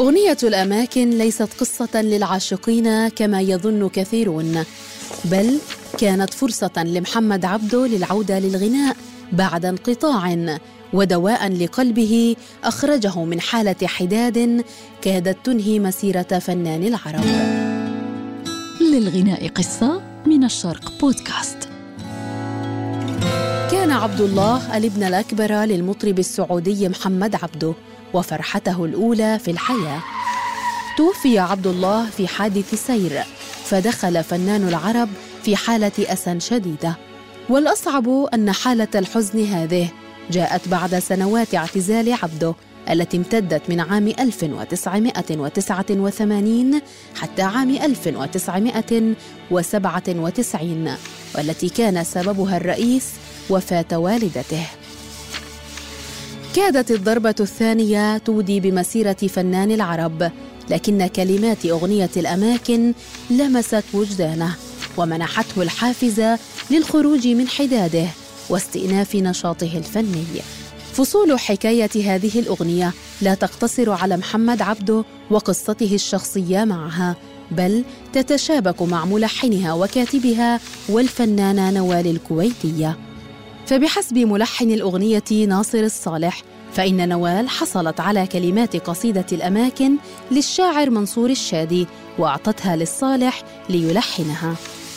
أغنية الأماكن ليست قصة للعاشقين كما يظن كثيرون بل كانت فرصة لمحمد عبده للعودة للغناء بعد انقطاع ودواء لقلبه أخرجه من حالة حداد كادت تنهي مسيرة فنان العرب. للغناء قصة من الشرق بودكاست. كان عبد الله الابن الأكبر للمطرب السعودي محمد عبده وفرحته الأولى في الحياة. توفي عبد الله في حادث سير فدخل فنان العرب في حالة أسى شديدة. والأصعب أن حالة الحزن هذه جاءت بعد سنوات اعتزال عبده التي امتدت من عام 1989 حتى عام 1997 والتي كان سببها الرئيس وفاة والدته. كادت الضربة الثانية تودي بمسيرة فنان العرب لكن كلمات أغنية الأماكن لمست وجدانه ومنحته الحافز للخروج من حداده واستئناف نشاطه الفني. فصول حكاية هذه الأغنية لا تقتصر على محمد عبده وقصته الشخصية معها بل تتشابك مع ملحنها وكاتبها والفنانة نوال الكويتية. فبحسب ملحن الأغنية ناصر الصالح فإن نوال حصلت على كلمات قصيدة الأماكن للشاعر منصور الشادي وأعطتها للصالح ليلحنها.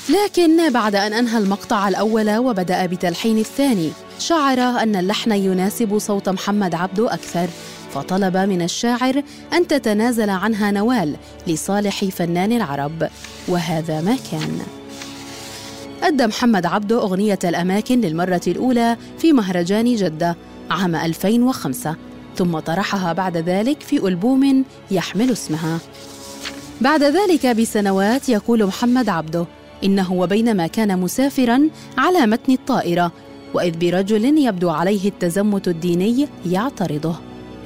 لكن بعد أن أنهى المقطع الأول وبدأ بتلحين الثاني شعر أن اللحن يناسب صوت محمد عبده أكثر فطلب من الشاعر أن تتنازل عنها نوال لصالح فنان العرب وهذا ما كان. أدى محمد عبده أغنية الأماكن للمرة الأولى في مهرجان جدة عام 2005 ثم طرحها بعد ذلك في ألبوم يحمل اسمها. بعد ذلك بسنوات يقول محمد عبده إنه وبينما كان مسافرا على متن الطائرة وإذ برجل يبدو عليه التزمت الديني يعترضه.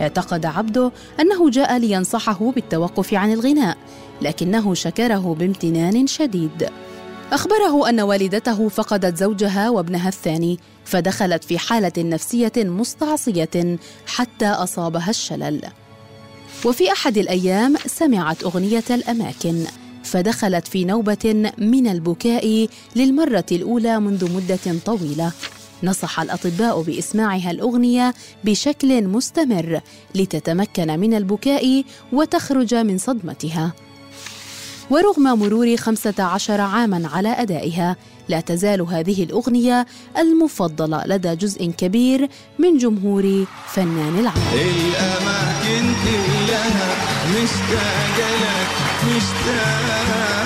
اعتقد عبده أنه جاء لينصحه بالتوقف عن الغناء لكنه شكره بامتنان شديد. أخبره أن والدته فقدت زوجها وابنها الثاني فدخلت في حالة نفسية مستعصية حتى أصابها الشلل. وفي أحد الأيام سمعت أغنية الأماكن فدخلت في نوبة من البكاء للمرة الأولى منذ مدة طويلة. نصح الأطباء بإسماعها الأغنية بشكل مستمر لتتمكن من البكاء وتخرج من صدمتها. ورغم مرور خمسة عشر عاما على أدائها لا تزال هذه الأغنية المفضلة لدى جزء كبير من جمهور فنان العرب الأماكن كلها مشتاقة لك مشتاقة.